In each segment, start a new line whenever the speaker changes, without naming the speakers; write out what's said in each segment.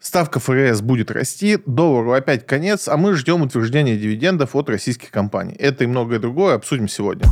Ставка ФРС будет расти, доллару опять конец, а мы ждем утверждения дивидендов от российских компаний. Это и многое другое обсудим сегодня.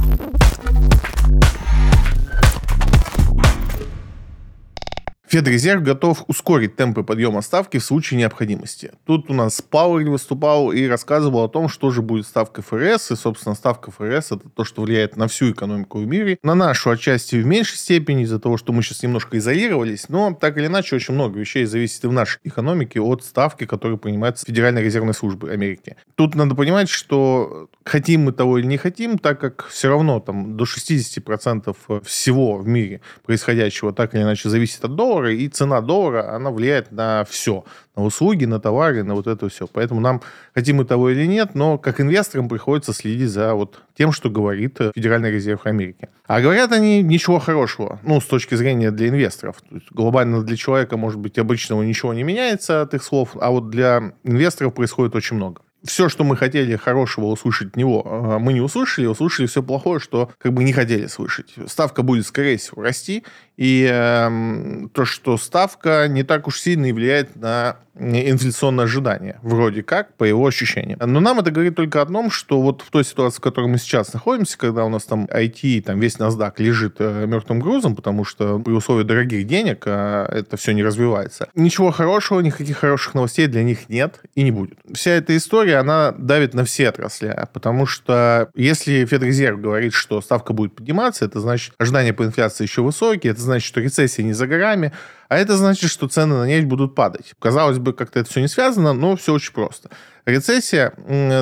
Федрезерв готов ускорить темпы подъема ставки в случае необходимости. Тут у нас Пауэлл выступал и рассказывал о том, что же будет ставка ФРС. И, собственно, ставка ФРС это то, что влияет на всю экономику в мире. На нашу отчасти в меньшей степени из-за того, что мы сейчас немножко изолировались. Но так или иначе очень много вещей зависит и в нашей экономике от ставки, которую принимается Федеральной резервной службы Америки. Тут надо понимать, что хотим мы того или не хотим, так как все равно там до 60% всего в мире происходящего так или иначе зависит от доллара, доллара, и цена доллара, она влияет на все. На услуги, на товары, на вот это все. Поэтому нам, хотим мы того или нет, но как инвесторам приходится следить за вот тем, что говорит Федеральный резерв Америки. А говорят они ничего хорошего, ну, с точки зрения для инвесторов. То есть глобально для человека, может быть, обычного ничего не меняется от их слов, а вот для инвесторов происходит очень много все, что мы хотели хорошего услышать от него, а, мы не услышали, услышали все плохое, что как бы не хотели слышать. Ставка будет, скорее всего, расти, и э, то, что ставка не так уж сильно влияет на инфляционное ожидание, вроде как, по его ощущениям. Но нам это говорит только о том, что вот в той ситуации, в которой мы сейчас находимся, когда у нас там IT, там весь NASDAQ лежит э, мертвым грузом, потому что при условии дорогих денег э, это все не развивается, ничего хорошего, никаких хороших новостей для них нет и не будет. Вся эта история, она давит на все отрасли, потому что если Федрезерв говорит, что ставка будет подниматься, это значит ожидания по инфляции еще высокие, это значит, что рецессия не за горами, а это значит, что цены на нефть будут падать. Казалось бы, как-то это все не связано, но все очень просто. Рецессия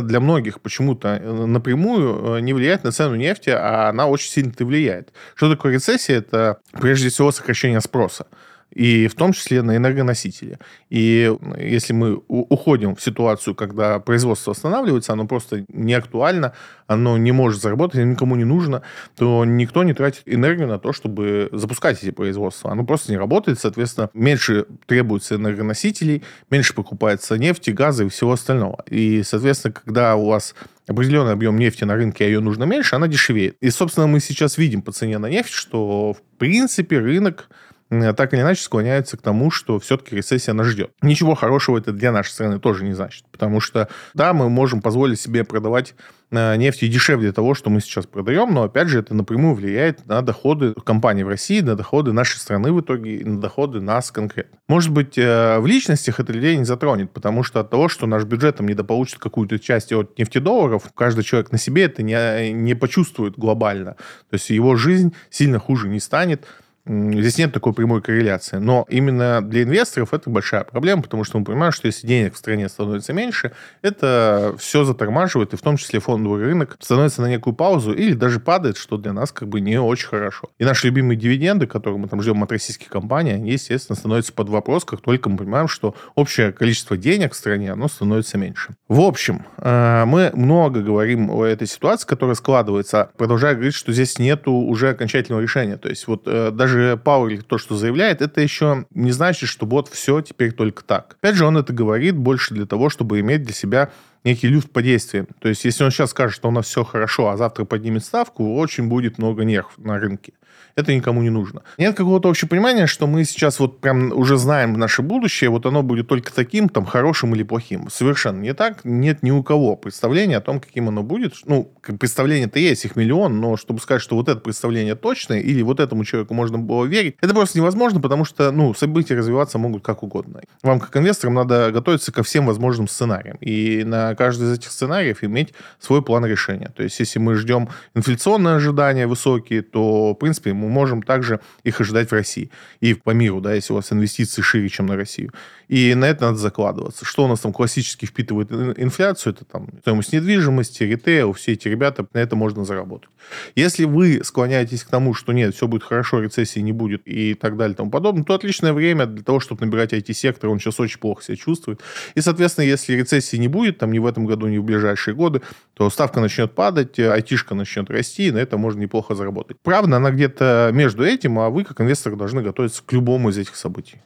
для многих почему-то э, напрямую э, не влияет на цену нефти, а она очень сильно-то влияет. Что такое рецессия? Это прежде всего сокращение спроса и в том числе на энергоносители. И если мы уходим в ситуацию, когда производство останавливается, оно просто не актуально, оно не может заработать, никому не нужно, то никто не тратит энергию на то, чтобы запускать эти производства. Оно просто не работает, соответственно, меньше требуется энергоносителей, меньше покупается нефти, газа и всего остального. И, соответственно, когда у вас определенный объем нефти на рынке, а ее нужно меньше, она дешевеет. И, собственно, мы сейчас видим по цене на нефть, что, в принципе, рынок так или иначе склоняется к тому, что все-таки рецессия нас ждет. Ничего хорошего это для нашей страны тоже не значит, потому что, да, мы можем позволить себе продавать э, нефть дешевле того, что мы сейчас продаем, но, опять же, это напрямую влияет на доходы компаний в России, на доходы нашей страны в итоге, на доходы нас конкретно. Может быть, э, в личностях это людей не затронет, потому что от того, что наш бюджет там недополучит какую-то часть от нефтедолларов, каждый человек на себе это не, не почувствует глобально. То есть его жизнь сильно хуже не станет, Здесь нет такой прямой корреляции. Но именно для инвесторов это большая проблема, потому что мы понимаем, что если денег в стране становится меньше, это все затормаживает, и в том числе фондовый рынок становится на некую паузу или даже падает, что для нас как бы не очень хорошо. И наши любимые дивиденды, которые мы там ждем от российских компаний, они, естественно, становятся под вопрос, как только мы понимаем, что общее количество денег в стране, оно становится меньше. В общем, э, мы много говорим о этой ситуации, которая складывается, продолжая говорить, что здесь нету уже окончательного решения. То есть вот э, даже даже Пауэлл то, что заявляет, это еще не значит, что вот все теперь только так. Опять же, он это говорит больше для того, чтобы иметь для себя некий люфт по действиям. То есть, если он сейчас скажет, что у нас все хорошо, а завтра поднимет ставку, очень будет много нерв на рынке это никому не нужно. Нет какого-то общего понимания, что мы сейчас вот прям уже знаем наше будущее, вот оно будет только таким, там, хорошим или плохим. Совершенно не так. Нет ни у кого представления о том, каким оно будет. Ну, представление-то есть, их миллион, но чтобы сказать, что вот это представление точное, или вот этому человеку можно было верить, это просто невозможно, потому что, ну, события развиваться могут как угодно. Вам, как инвесторам, надо готовиться ко всем возможным сценариям. И на каждый из этих сценариев иметь свой план решения. То есть, если мы ждем инфляционные ожидания высокие, то, в принципе, мы можем также их ожидать в России и по миру, да, если у вас инвестиции шире, чем на Россию. И на это надо закладываться. Что у нас там классически впитывает инфляцию? Это там стоимость недвижимости, ритейл, все эти ребята, на это можно заработать. Если вы склоняетесь к тому, что нет, все будет хорошо, рецессии не будет и так далее и тому подобное, то отличное время для того, чтобы набирать IT-сектор. Он сейчас очень плохо себя чувствует. И, соответственно, если рецессии не будет, там ни в этом году, ни в ближайшие годы, то ставка начнет падать, айтишка начнет расти, и на это можно неплохо заработать. Правда, она где-то между этим, а вы, как инвестор, должны готовиться к любому из этих событий.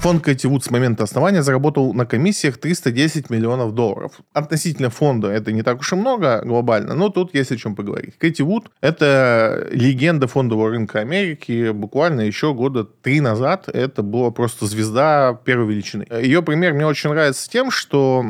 Фонд Кэти Вуд с момента основания заработал на комиссиях 310 миллионов долларов. Относительно фонда это не так уж и много глобально, но тут есть о чем поговорить. Кэти Вуд — это легенда фондового рынка Америки. Буквально еще года три назад это была просто звезда первой величины. Ее пример мне очень нравится тем, что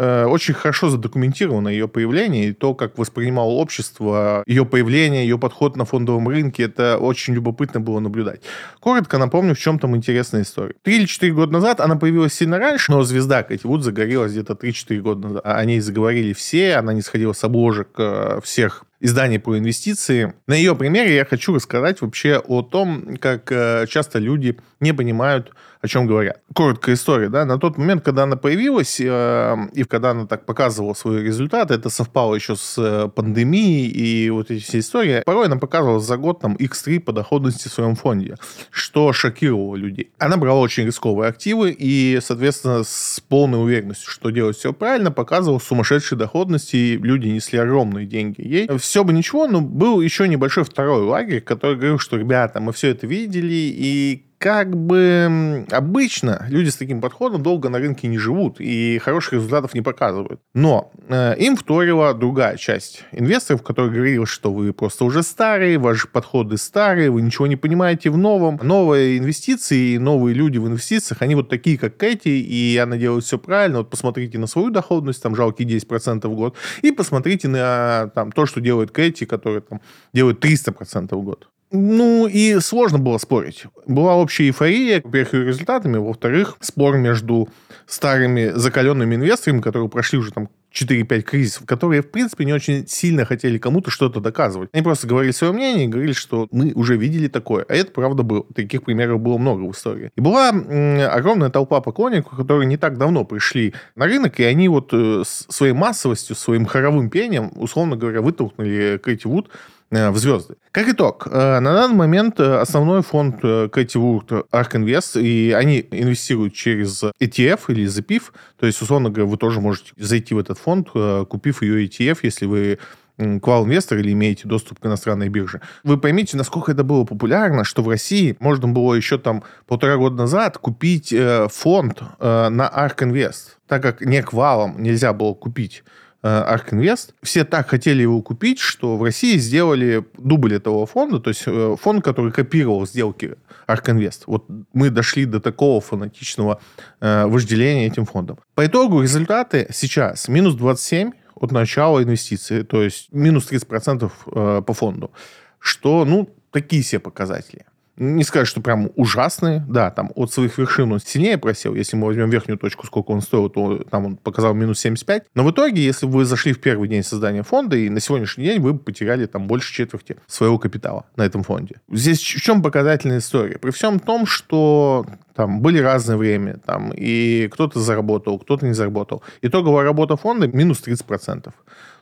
Э, очень хорошо задокументировано ее появление и то, как воспринимало общество ее появление, ее подход на фондовом рынке. Это очень любопытно было наблюдать. Коротко напомню, в чем там интересная история. Три или четыре года назад она появилась сильно раньше, но звезда Кэти Вуд загорелась где-то 3-4 года назад. О ней заговорили все, она не сходила с обложек э, всех изданий про инвестиции. На ее примере я хочу рассказать вообще о том, как э, часто люди не понимают, о чем говорят. Короткая история, да, на тот момент, когда она появилась, э, и когда она так показывала свои результаты, это совпало еще с э, пандемией и вот эти все истории, порой она показывала за год там x3 по доходности в своем фонде, что шокировало людей. Она брала очень рисковые активы и, соответственно, с полной уверенностью, что делать все правильно, показывала сумасшедшие доходности, и люди несли огромные деньги ей. Все бы ничего, но был еще небольшой второй лагерь, который говорил, что, ребята, мы все это видели, и как бы обычно люди с таким подходом долго на рынке не живут и хороших результатов не показывают. Но э, им вторила другая часть инвесторов, которые говорили, что вы просто уже старые, ваши подходы старые, вы ничего не понимаете в новом. Новые инвестиции, новые люди в инвестициях, они вот такие, как Кэти, и она делает все правильно. Вот посмотрите на свою доходность, там жалкие 10% в год, и посмотрите на там, то, что делает Кэти, который там делает 300% в год. Ну, и сложно было спорить. Была общая эйфория, во-первых, результатами, во-вторых, спор между старыми закаленными инвесторами, которые прошли уже там 4-5 кризисов, которые, в принципе, не очень сильно хотели кому-то что-то доказывать. Они просто говорили свое мнение и говорили, что мы уже видели такое. А это правда было. Таких примеров было много в истории. И была огромная толпа поклонников, которые не так давно пришли на рынок, и они вот э, своей массовостью, своим хоровым пением, условно говоря, вытолкнули Кэти Вуд в звезды. Как итог, э, на данный момент э, основной фонд Кэти Вурт Ark Invest, и они инвестируют через ETF или ZPIF, то есть, условно говоря, вы тоже можете зайти в этот фонд, купив ее ETF, если вы квал-инвестор или имеете доступ к иностранной бирже. Вы поймите, насколько это было популярно, что в России можно было еще там полтора года назад купить фонд на Ark Invest, так как не квалом нельзя было купить Ark Invest. Все так хотели его купить, что в России сделали дубль этого фонда, то есть э, фонд, который копировал сделки Ark Invest. Вот мы дошли до такого фанатичного э, вожделения этим фондом. По итогу результаты сейчас минус 27 от начала инвестиции, то есть минус 30% э, по фонду, что, ну, такие все показатели не сказать, что прям ужасные. Да, там от своих вершин он сильнее просел. Если мы возьмем верхнюю точку, сколько он стоил, то там он показал минус 75. Но в итоге, если вы зашли в первый день создания фонда, и на сегодняшний день вы потеряли там больше четверти своего капитала на этом фонде. Здесь в чем показательная история? При всем том, что там были разное время, там, и кто-то заработал, кто-то не заработал. Итоговая работа фонда минус 30%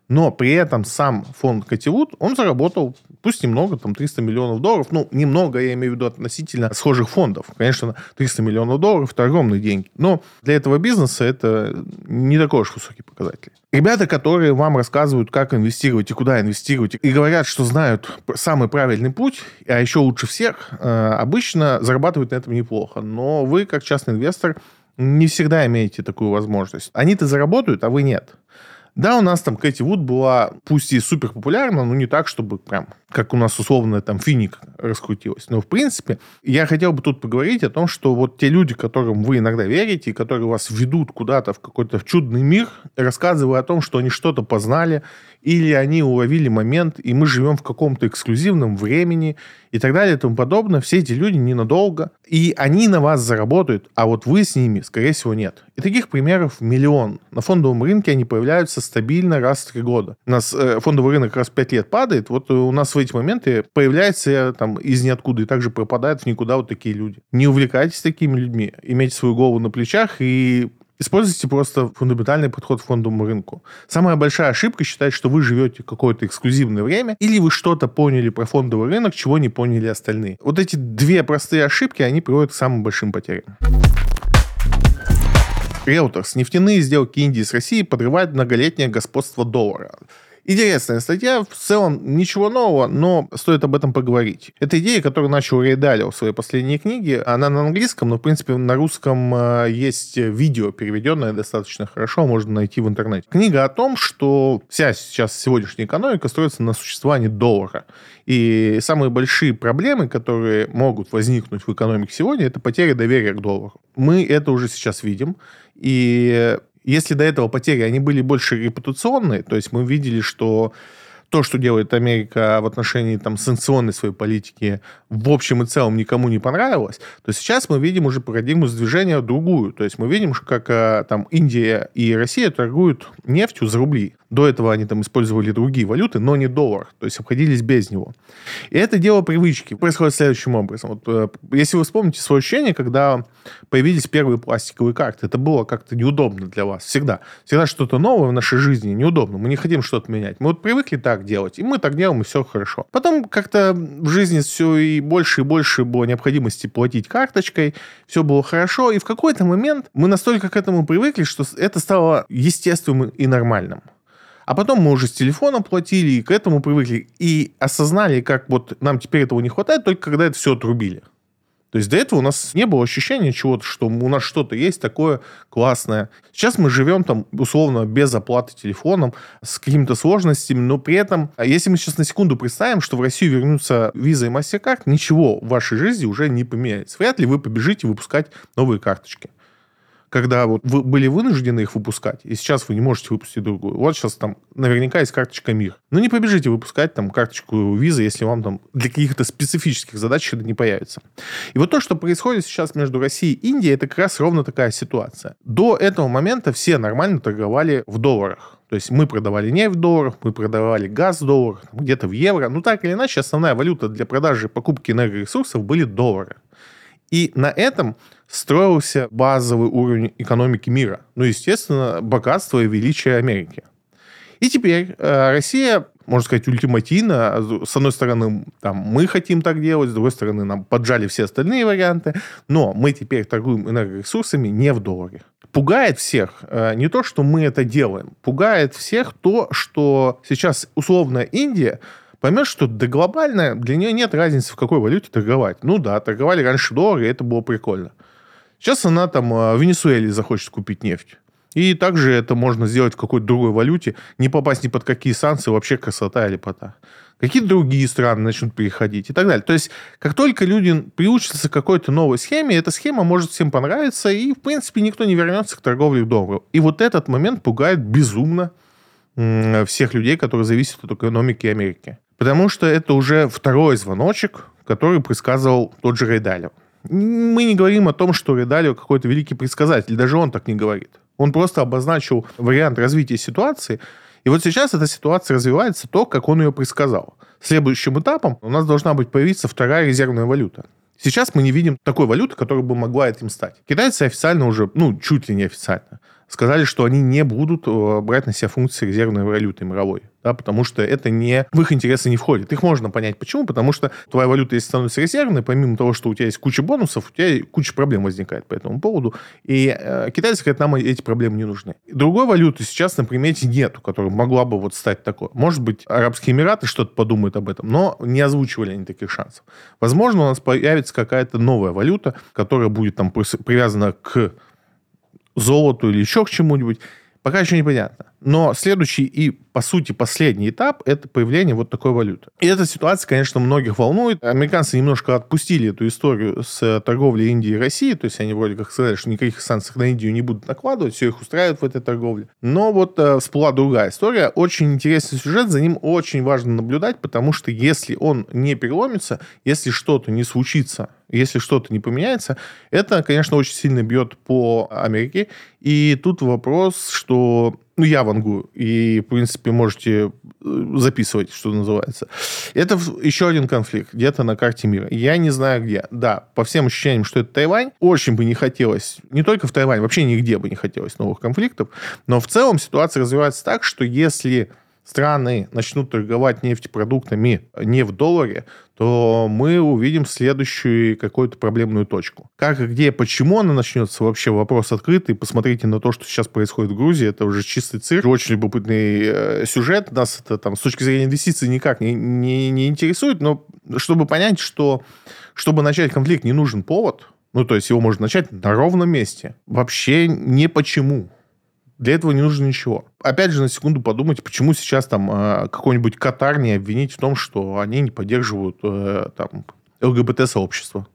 но при этом сам фонд Кативуд, он заработал, пусть немного, там 300 миллионов долларов, ну, немного, я имею в виду относительно схожих фондов. Конечно, 300 миллионов долларов – это огромные деньги, но для этого бизнеса это не такой уж высокий показатель. Ребята, которые вам рассказывают, как инвестировать и куда инвестировать, и говорят, что знают самый правильный путь, а еще лучше всех, э, обычно зарабатывают на этом неплохо. Но вы, как частный инвестор, не всегда имеете такую возможность. Они-то заработают, а вы нет. Да, у нас там Кэти Вуд была, пусть и супер популярна, но не так, чтобы прям, как у нас условно там финик раскрутилась. Но, в принципе, я хотел бы тут поговорить о том, что вот те люди, которым вы иногда верите, которые вас ведут куда-то в какой-то чудный мир, рассказывая о том, что они что-то познали, или они уловили момент, и мы живем в каком-то эксклюзивном времени, и так далее, и тому подобное. Все эти люди ненадолго, и они на вас заработают, а вот вы с ними, скорее всего, нет. И таких примеров миллион. На фондовом рынке они появляются стабильно раз в три года. У нас э, фондовый рынок раз в пять лет падает, вот у нас в эти моменты появляется там из ниоткуда и также пропадают в никуда вот такие люди. Не увлекайтесь такими людьми, имейте свою голову на плечах и Используйте просто фундаментальный подход к фондовому рынку. Самая большая ошибка считать, что вы живете какое-то эксклюзивное время, или вы что-то поняли про фондовый рынок, чего не поняли остальные. Вот эти две простые ошибки, они приводят к самым большим потерям. Реутерс. Нефтяные сделки Индии с Россией подрывают многолетнее господство доллара. Интересная статья, в целом ничего нового, но стоит об этом поговорить. Это идея, которую начал Рей Далио в своей последней книге. Она на английском, но, в принципе, на русском э, есть видео, переведенное достаточно хорошо, можно найти в интернете. Книга о том, что вся сейчас сегодняшняя экономика строится на существовании доллара. И самые большие проблемы, которые могут возникнуть в экономике сегодня, это потеря доверия к доллару. Мы это уже сейчас видим. И если до этого потери, они были больше репутационные, то есть мы видели, что то, что делает Америка в отношении там, санкционной своей политики, в общем и целом никому не понравилось, то сейчас мы видим уже парадигму сдвижения другую. То есть мы видим, как э, там Индия и Россия торгуют нефтью за рубли. До этого они там использовали другие валюты, но не доллар, то есть обходились без него. И это дело привычки. Происходит следующим образом. Вот, э, если вы вспомните свое ощущение, когда появились первые пластиковые карты, это было как-то неудобно для вас. Всегда. Всегда что-то новое в нашей жизни неудобно. Мы не хотим что-то менять. Мы вот привыкли так делать, и мы так делаем, и все хорошо. Потом как-то в жизни все и больше и больше было необходимости платить карточкой, все было хорошо, и в какой-то момент мы настолько к этому привыкли, что это стало естественным и нормальным. А потом мы уже с телефоном платили, и к этому привыкли. И осознали, как вот нам теперь этого не хватает, только когда это все отрубили. То есть до этого у нас не было ощущения чего-то, что у нас что-то есть такое классное. Сейчас мы живем там условно без оплаты телефоном, с какими-то сложностями, но при этом, а если мы сейчас на секунду представим, что в Россию вернутся виза и MasterCard, ничего в вашей жизни уже не поменяется. Вряд ли вы побежите выпускать новые карточки когда вот вы были вынуждены их выпускать, и сейчас вы не можете выпустить другую. Вот сейчас там наверняка есть карточка МИР. Ну, не побежите выпускать там карточку визы, если вам там для каких-то специфических задач это не появится. И вот то, что происходит сейчас между Россией и Индией, это как раз ровно такая ситуация. До этого момента все нормально торговали в долларах. То есть мы продавали нефть в долларах, мы продавали газ в долларах, где-то в евро. Ну, так или иначе, основная валюта для продажи и покупки энергоресурсов были доллары. И на этом строился базовый уровень экономики мира. Ну, естественно, богатство и величие Америки. И теперь э, Россия, можно сказать, ультимативно, с одной стороны, там, мы хотим так делать, с другой стороны, нам поджали все остальные варианты, но мы теперь торгуем энергоресурсами не в долларе. Пугает всех э, не то, что мы это делаем, пугает всех то, что сейчас условно Индия поймешь, что да глобально для нее нет разницы, в какой валюте торговать. Ну да, торговали раньше доллары, это было прикольно. Сейчас она там а, в Венесуэле захочет купить нефть. И также это можно сделать в какой-то другой валюте, не попасть ни под какие санкции, вообще красота и лепота. Какие-то другие страны начнут переходить и так далее. То есть, как только люди приучатся к какой-то новой схеме, эта схема может всем понравиться, и, в принципе, никто не вернется к торговле в доллару. И вот этот момент пугает безумно всех людей, которые зависят от экономики Америки. Потому что это уже второй звоночек, который предсказывал тот же Рейдалев. Мы не говорим о том, что Рейдалио какой-то великий предсказатель, даже он так не говорит. Он просто обозначил вариант развития ситуации, и вот сейчас эта ситуация развивается то, как он ее предсказал. Следующим этапом у нас должна быть появиться вторая резервная валюта. Сейчас мы не видим такой валюты, которая бы могла этим стать. Китайцы официально уже, ну, чуть ли не официально, сказали, что они не будут э, брать на себя функции резервной валюты мировой, да, потому что это не в их интересы не входит. Их можно понять. Почему? Потому что твоя валюта, если становится резервной, помимо того, что у тебя есть куча бонусов, у тебя куча проблем возникает по этому поводу. И э, китайцы говорят, нам эти проблемы не нужны. Другой валюты сейчас на примете нету, которая могла бы вот стать такой. Может быть, Арабские Эмираты что-то подумают об этом, но не озвучивали они таких шансов. Возможно, у нас появится какая-то новая валюта, которая будет там привязана к золоту или еще к чему-нибудь, пока еще непонятно. Но следующий и, по сути, последний этап – это появление вот такой валюты. И эта ситуация, конечно, многих волнует. Американцы немножко отпустили эту историю с торговлей Индии и России. То есть они вроде как сказали, что никаких санкций на Индию не будут накладывать, все их устраивает в этой торговле. Но вот э, всплыла другая история. Очень интересный сюжет, за ним очень важно наблюдать, потому что если он не переломится, если что-то не случится если что-то не поменяется, это, конечно, очень сильно бьет по Америке. И тут вопрос, что ну, я вангую. И, в принципе, можете э, записывать, что называется. Это еще один конфликт где-то на карте мира. Я не знаю где. Да, по всем ощущениям, что это Тайвань, очень бы не хотелось, не только в Тайване, вообще нигде бы не хотелось новых конфликтов. Но в целом ситуация развивается так, что если страны начнут торговать нефтепродуктами не в долларе, то мы увидим следующую какую-то проблемную точку. Как где, почему она начнется, вообще вопрос открытый. Посмотрите на то, что сейчас происходит в Грузии. Это уже чистый цирк. Очень любопытный э, сюжет. Нас это там с точки зрения инвестиций никак не, не, не интересует, но чтобы понять, что чтобы начать конфликт, не нужен повод, ну, то есть его можно начать на ровном месте. Вообще не почему. Для этого не нужно ничего. Опять же, на секунду подумайте, почему сейчас там э, какой-нибудь Катар не обвинить в том, что они не поддерживают э, там ЛГБТ-сообщество.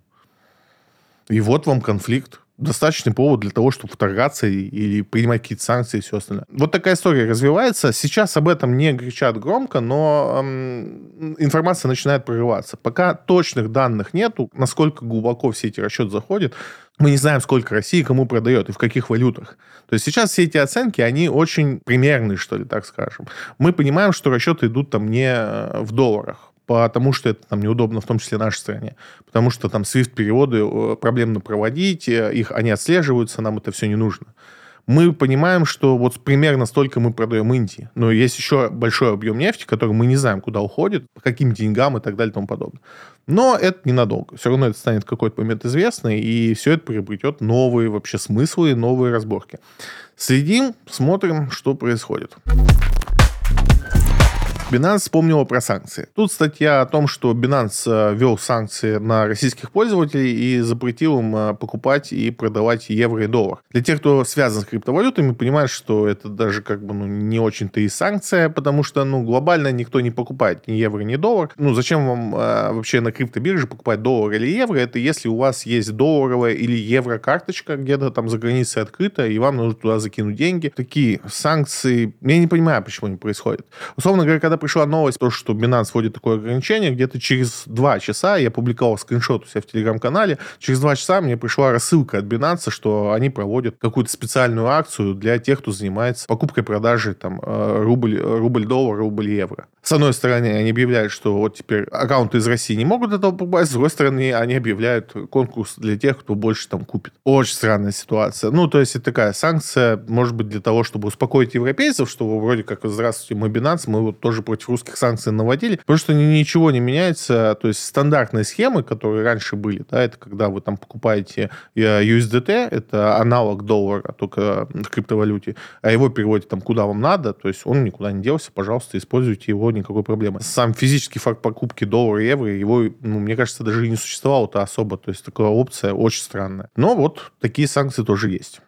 И вот вам конфликт достаточный повод для того, чтобы вторгаться или принимать какие-то санкции и все остальное. Вот такая история развивается. Сейчас об этом не кричат громко, но эм, информация начинает прорываться. Пока точных данных нету, насколько глубоко все эти расчеты заходят, мы не знаем, сколько России кому продает и в каких валютах. То есть сейчас все эти оценки, они очень примерные, что ли, так скажем. Мы понимаем, что расчеты идут там не э, в долларах потому что это там неудобно, в том числе нашей стране. Потому что там SWIFT-переводы э, проблемно проводить, э, их, они отслеживаются, нам это все не нужно. Мы понимаем, что вот примерно столько мы продаем Индии. Но есть еще большой объем нефти, который мы не знаем, куда уходит, по каким деньгам и так далее и тому подобное. Но это ненадолго. Все равно это станет какой-то момент известно, и все это приобретет новые вообще смыслы, новые разборки. Следим, смотрим, что происходит. Binance вспомнила про санкции. Тут статья о том, что Binance э, ввел санкции на российских пользователей и запретил им э, покупать и продавать евро и доллар. Для тех, кто связан с криптовалютами, понимает, что это даже как бы ну, не очень-то и санкция, потому что ну, глобально никто не покупает ни евро, ни доллар. Ну, зачем вам э, вообще на криптобирже покупать доллар или евро? Это если у вас есть долларовая или евро карточка где-то там за границей открыта, и вам нужно туда закинуть деньги. Такие санкции, я не понимаю, почему они происходят. Условно говоря, когда пришла новость, то, что Binance вводит такое ограничение, где-то через два часа, я публиковал скриншот у себя в Телеграм-канале, через два часа мне пришла рассылка от Binance, что они проводят какую-то специальную акцию для тех, кто занимается покупкой-продажей там э, рубль, рубль-доллар, рубль-евро. С одной стороны, они объявляют, что вот теперь аккаунты из России не могут этого покупать, с другой стороны, они объявляют конкурс для тех, кто больше там купит. Очень странная ситуация. Ну, то есть это такая санкция, может быть, для того, чтобы успокоить европейцев, что вроде как, здравствуйте, мы Binance, мы вот тоже против русских санкций наводили, потому что ничего не меняется. То есть стандартные схемы, которые раньше были, да, это когда вы там покупаете э, USDT, это аналог доллара, только в криптовалюте, а его переводите там куда вам надо, то есть он никуда не делся, пожалуйста, используйте его, никакой проблемы. Сам физический факт покупки доллара и евро, его, ну, мне кажется, даже и не существовало-то особо, то есть такая опция очень странная. Но вот такие санкции тоже есть.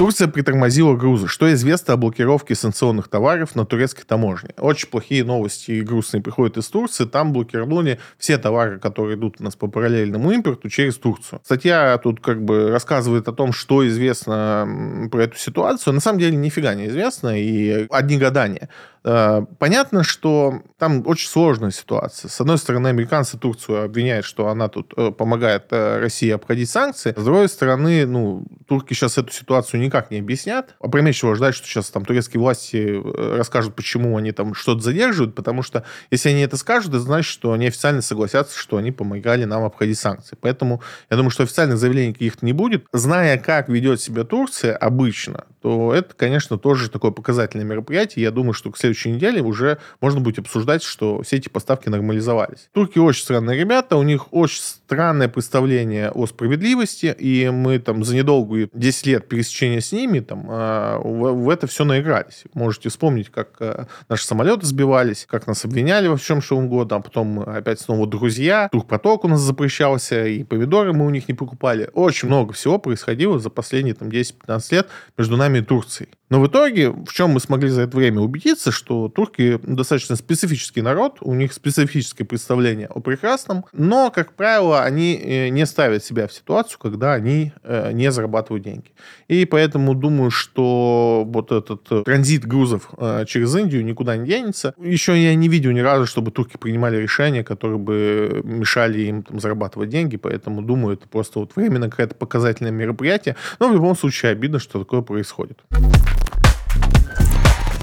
Турция притормозила грузы. Что известно о блокировке санкционных товаров на турецкой таможне? Очень плохие новости и грустные приходят из Турции. Там блокировали все товары, которые идут у нас по параллельному импорту через Турцию. Статья тут как бы рассказывает о том, что известно про эту ситуацию. На самом деле нифига не известно и одни гадания. Э, понятно, что там очень сложная ситуация. С одной стороны, американцы Турцию обвиняют, что она тут э, помогает э, России обходить санкции. С другой стороны, ну, турки сейчас эту ситуацию никак не объяснят. Опрометчиво ждать, что сейчас там турецкие власти расскажут, почему они там что-то задерживают, потому что если они это скажут, это значит, что они официально согласятся, что они помогали нам обходить санкции. Поэтому я думаю, что официальных заявлений каких-то не будет. Зная, как ведет себя Турция обычно, то это, конечно, тоже такое показательное мероприятие. Я думаю, что к следующей неделе уже можно будет обсуждать, что все эти поставки нормализовались. Турки очень странные ребята, у них очень странное представление о справедливости, и мы там за недолгую 10 лет пересечения с ними там а, в, это все наигрались. Можете вспомнить, как а, наши самолеты сбивались, как нас обвиняли во всем что угодно, а потом опять снова друзья, турпоток у нас запрещался, и помидоры мы у них не покупали. Очень много всего происходило за последние там 10-15 лет между нами и Турцией. Но в итоге, в чем мы смогли за это время убедиться, что турки достаточно специфический народ, у них специфическое представление о прекрасном, но, как правило, они э, не ставят себя в ситуацию, когда они э, не зарабатывают деньги. И поэтому думаю, что вот этот э, транзит грузов через Индию никуда не денется. Еще я не видел ни разу, чтобы турки принимали решения, которые бы мешали им там, зарабатывать деньги, поэтому думаю, это просто вот временно какое-то показательное мероприятие. Но в любом случае обидно, что такое происходит.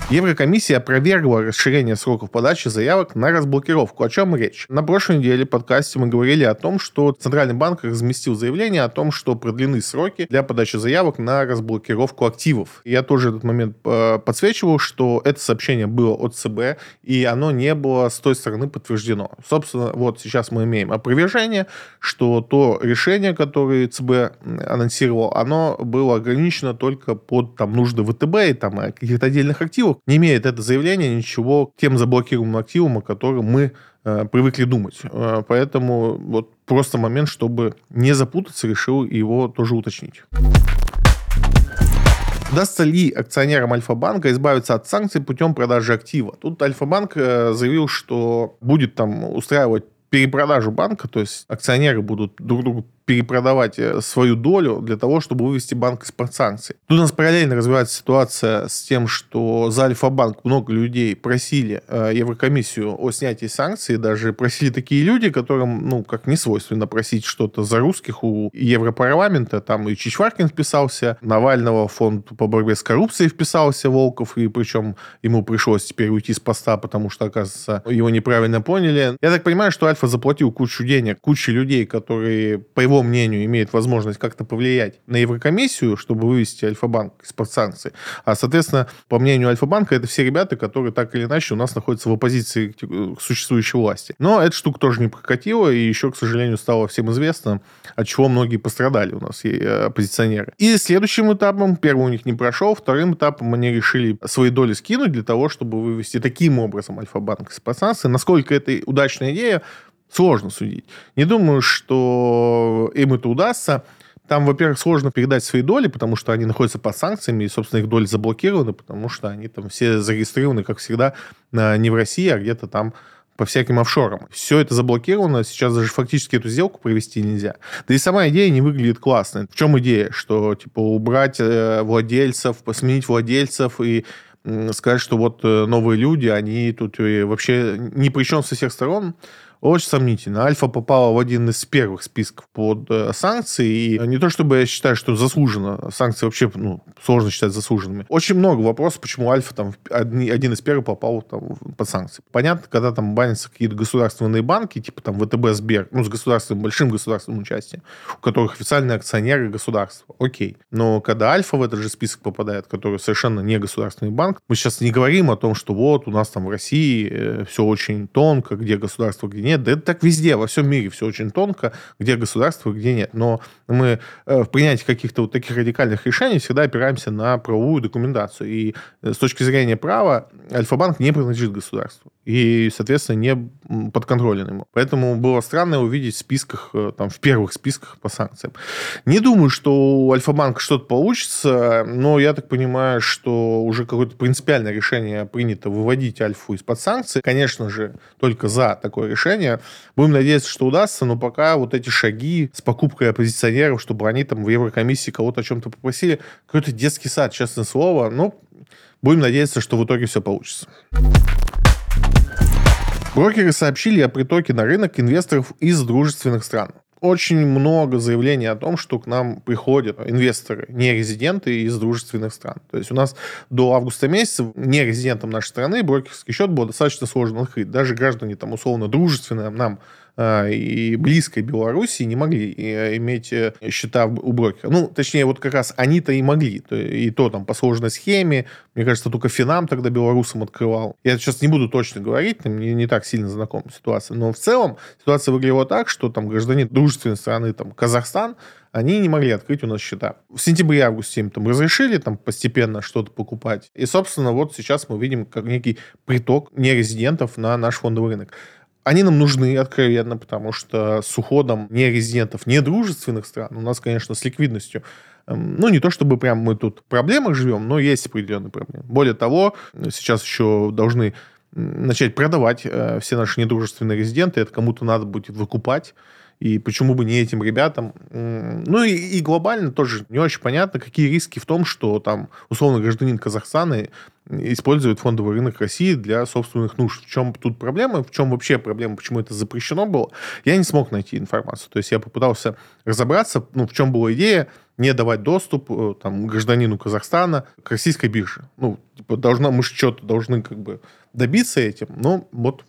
Еврокомиссия опровергла расширение сроков подачи заявок на разблокировку. О чем речь? На прошлой неделе в подкасте мы говорили о том, что Центральный банк разместил заявление о том, что продлены сроки для подачи заявок на разблокировку активов. Я тоже этот момент э, подсвечивал, что это сообщение было от ЦБ, и оно не было с той стороны подтверждено. Собственно, вот сейчас мы имеем опровержение, что то решение, которое ЦБ анонсировал, оно было ограничено только под там, нужды ВТБ и там, каких-то отдельных активов, не имеет это заявление ничего к тем заблокированным активам, о которых мы э, привыкли думать. Э, поэтому вот просто момент, чтобы не запутаться, решил его тоже уточнить. Удастся ли акционерам Альфа-банка избавиться от санкций путем продажи актива? Тут Альфа-банк э, заявил, что будет там устраивать перепродажу банка, то есть акционеры будут друг другу перепродавать э, свою долю для того, чтобы вывести банк из-под санкций. Тут у нас параллельно развивается ситуация с тем, что за Альфа-банк много людей просили э, Еврокомиссию о снятии санкций, даже просили такие люди, которым, ну, как не свойственно просить что-то за русских у Европарламента, там и Чичваркин вписался, Навального фонд по борьбе с коррупцией вписался, Волков, и причем ему пришлось теперь уйти с поста, потому что, оказывается, его неправильно поняли. Я так понимаю, что Альфа заплатил кучу денег, куче людей, которые, по его его мнению, имеет возможность как-то повлиять на Еврокомиссию, чтобы вывести Альфа-банк из-под санкций. А, соответственно, по мнению Альфа-банка, это все ребята, которые так или иначе у нас находятся в оппозиции к существующей власти. Но эта штука тоже не прокатила, и еще, к сожалению, стало всем известно, от чего многие пострадали у нас, и э, оппозиционеры. И следующим этапом, первый у них не прошел, вторым этапом они решили свои доли скинуть для того, чтобы вывести таким образом Альфа-банк из-под санкций. Насколько это удачная идея, сложно судить. Не думаю, что им это удастся. Там, во-первых, сложно передать свои доли, потому что они находятся под санкциями, и, собственно, их доли заблокированы, потому что они там все зарегистрированы, как всегда, не в России, а где-то там по всяким офшорам. Все это заблокировано, сейчас даже фактически эту сделку провести нельзя. Да и сама идея не выглядит классно. В чем идея? Что, типа, убрать э, владельцев, сменить владельцев и сказать, что вот э, новые люди, они тут э, вообще ни при чем со всех сторон очень сомнительно. Альфа попала в один из первых списков под э, санкции, и не то чтобы я считаю, что заслуженно, санкции вообще ну, сложно считать заслуженными. Очень много вопросов, почему Альфа там одни, один из первых попал там, под санкции. Понятно, когда там банятся какие-то государственные банки, типа там ВТБ, Сбер, ну, с государственным, большим государственным участием, у которых официальные акционеры государства, окей. Но когда Альфа в этот же список попадает, который совершенно не государственный банк, мы сейчас не говорим о том, что вот у нас там в России э, все очень тонко, где государство, где нет. Да это так везде, во всем мире все очень тонко, где государство, где нет. Но мы э, в принятии каких-то вот таких радикальных решений всегда опираемся на правовую документацию. И э, с точки зрения права Альфа-банк не принадлежит государству. И, соответственно, не подконтролен ему. Поэтому было странно увидеть в списках, э, там, в первых списках по санкциям. Не думаю, что у Альфа-банка что-то получится, но я так понимаю, что уже какое-то принципиальное решение принято выводить Альфу из-под санкций. Конечно же, только за такое решение решение. Будем надеяться, что удастся, но пока вот эти шаги с покупкой оппозиционеров, чтобы они там в Еврокомиссии кого-то о чем-то попросили, какой-то детский сад, честное слово. Ну, будем надеяться, что в итоге все получится. Брокеры сообщили о притоке на рынок инвесторов из дружественных стран очень много заявлений о том, что к нам приходят инвесторы, не резиденты из дружественных стран. То есть у нас до августа месяца не резидентам нашей страны брокерский счет было достаточно сложно открыть. Даже граждане там условно дружественные нам и близкой Белоруссии не могли э, иметь э, счета у брокера. Ну, точнее, вот как раз они-то и могли. И то там по сложной схеме. Мне кажется, только Финам тогда белорусам открывал. Я сейчас не буду точно говорить, мне не так сильно знакома ситуация. Но в целом ситуация выглядела так, что там граждане дружественной страны, там Казахстан, они не могли открыть у нас счета. В сентябре-августе им там разрешили там постепенно что-то покупать. И, собственно, вот сейчас мы видим как некий приток нерезидентов на наш фондовый рынок. Они нам нужны, откровенно, потому что с уходом не резидентов, не дружественных стран, у нас, конечно, с ликвидностью эм, ну, не то чтобы прям мы тут в проблемах живем, но есть определенные проблемы. Более того, сейчас еще должны начать продавать э, все наши недружественные резиденты, это кому-то надо будет выкупать. И почему бы не этим ребятам? Ну и, и глобально тоже не очень понятно, какие риски в том, что там условно гражданин Казахстана использует фондовый рынок России для собственных нужд. В чем тут проблема? В чем вообще проблема? Почему это запрещено было? Я не смог найти информацию. То есть я попытался разобраться, ну, в чем была идея не давать доступ э, там, гражданину Казахстана к российской бирже. Ну, типа, должна, мы что-то должны как бы добиться этим, но вот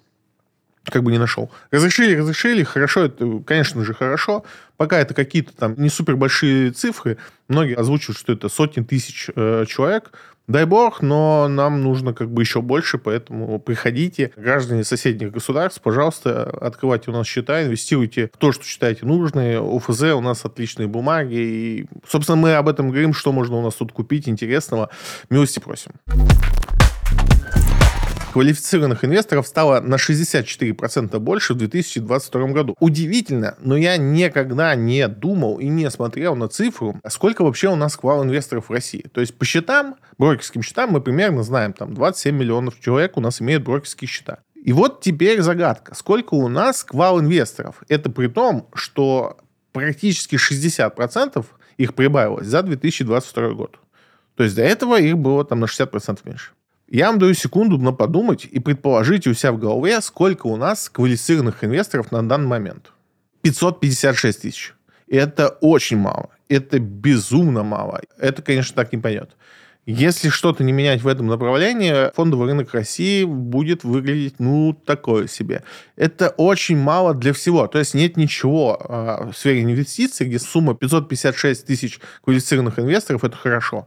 как бы не нашел. Разрешили, разрешили, хорошо, это, конечно же, хорошо. Пока это какие-то там не супер большие цифры, многие озвучивают, что это сотни тысяч э, человек, Дай бог, но нам нужно как бы еще больше, поэтому приходите, граждане соседних государств, пожалуйста, открывайте у нас счета, инвестируйте в то, что считаете нужное. ОФЗ у нас отличные бумаги. И, собственно, мы об этом говорим, что можно у нас тут купить интересного. Милости просим квалифицированных инвесторов стало на 64% больше в 2022 году. Удивительно, но я никогда не думал и не смотрел на цифру, сколько вообще у нас квал инвесторов в России. То есть по счетам, брокерским счетам мы примерно знаем, там 27 миллионов человек у нас имеют брокерские счета. И вот теперь загадка. Сколько у нас квал инвесторов? Это при том, что практически 60% их прибавилось за 2022 год. То есть до этого их было там на 60% меньше. Я вам даю секунду на подумать и предположить у себя в голове, сколько у нас квалифицированных инвесторов на данный момент. 556 тысяч. Это очень мало. Это безумно мало. Это, конечно, так не пойдет. Если что-то не менять в этом направлении, фондовый рынок России будет выглядеть, ну, такое себе. Это очень мало для всего. То есть нет ничего э, в сфере инвестиций, где сумма 556 тысяч квалифицированных инвесторов – это хорошо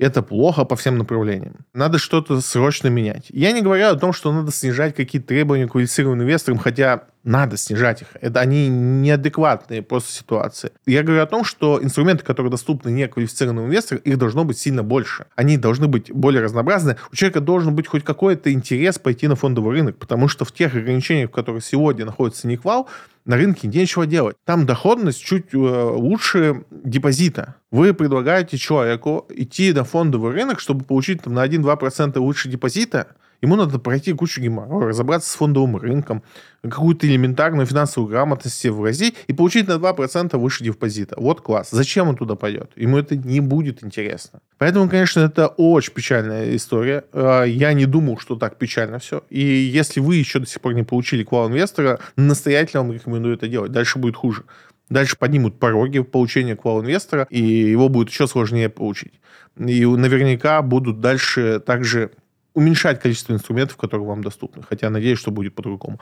это плохо по всем направлениям. Надо что-то срочно менять. Я не говорю о том, что надо снижать какие-то требования к квалифицированным инвесторам, хотя надо снижать их. Это они неадекватные просто ситуации. Я говорю о том, что инструменты, которые доступны неквалифицированным инвесторам, их должно быть сильно больше. Они должны быть более разнообразны. У человека должен быть хоть какой-то интерес пойти на фондовый рынок, потому что в тех ограничениях, в которых сегодня находится Никвал, на рынке нечего делать. Там доходность чуть э, лучше депозита. Вы предлагаете человеку идти на фондовый рынок, чтобы получить там, на 1-2% лучше депозита, Ему надо пройти кучу геморроя, разобраться с фондовым рынком, какую-то элементарную финансовую грамотность себе вразить и получить на 2% выше депозита. Вот класс. Зачем он туда пойдет? Ему это не будет интересно. Поэтому, конечно, это очень печальная история. А, я не думал, что так печально все. И если вы еще до сих пор не получили квал инвестора, настоятельно вам рекомендую это делать. Дальше будет хуже. Дальше поднимут пороги получения квал инвестора, и его будет еще сложнее получить. И наверняка будут дальше также уменьшать количество инструментов, которые вам доступны. Хотя надеюсь, что будет по-другому.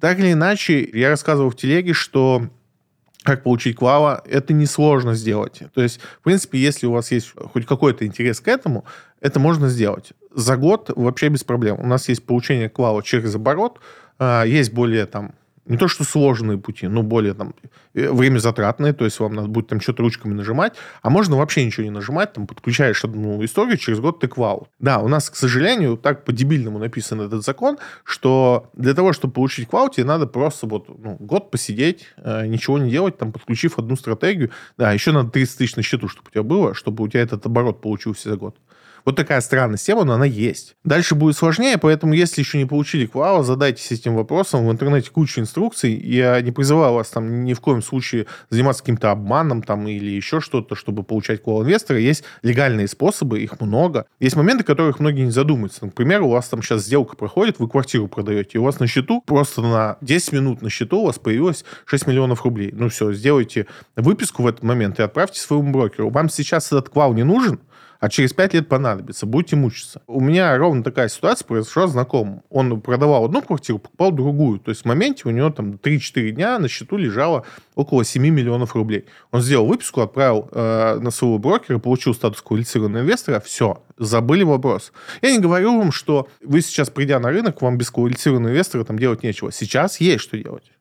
Так или иначе, я рассказывал в телеге, что как получить квала, это несложно сделать. То есть, в принципе, если у вас есть хоть какой-то интерес к этому, это можно сделать. За год вообще без проблем. У нас есть получение квала через оборот, а, есть более там не то что сложные пути, но более там э, время затратные, то есть вам надо будет там что-то ручками нажимать, а можно вообще ничего не нажимать, там подключаешь одну историю, через год ты квал. Да, у нас, к сожалению, так по-дебильному написан этот закон, что для того, чтобы получить квал, тебе надо просто вот ну, год посидеть, э, ничего не делать, там подключив одну стратегию. Да, еще надо 30 тысяч на счету, чтобы у тебя было, чтобы у тебя этот оборот получился за год. Вот такая странная система, но она есть. Дальше будет сложнее, поэтому если еще не получили квала, задайтесь этим вопросом. В интернете куча инструкций. Я не призываю вас там ни в коем случае заниматься каким-то обманом там или еще что-то, чтобы получать квал инвестора. Есть легальные способы, их много. Есть моменты, которых многие не задумываются. Например, у вас там сейчас сделка проходит, вы квартиру продаете, и у вас на счету просто на 10 минут на счету у вас появилось 6 миллионов рублей. Ну все, сделайте выписку в этот момент и отправьте своему брокеру. Вам сейчас этот квал не нужен, а через 5 лет понадобится, будете мучиться. У меня ровно такая ситуация произошла знакомым. Он продавал одну квартиру, покупал другую. То есть в моменте у него там 3-4 дня на счету лежало около 7 миллионов рублей. Он сделал выписку, отправил э, на своего брокера, получил статус квалифицированного инвестора, все, забыли вопрос. Я не говорю вам, что вы сейчас, придя на рынок, вам без квалифицированного инвестора там делать нечего. Сейчас есть что делать.